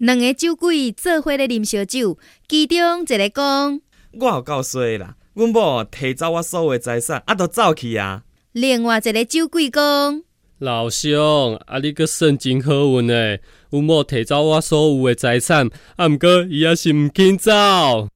两个酒鬼做伙咧啉烧酒，其中一个讲：“我有够衰啦，阮某摕走我所有财产，啊，都走去啊。”另外一个酒鬼讲：“老兄，啊，你个算真好运诶，阮某摕走我所有诶财产，啊，毋过伊也是毋肯走。”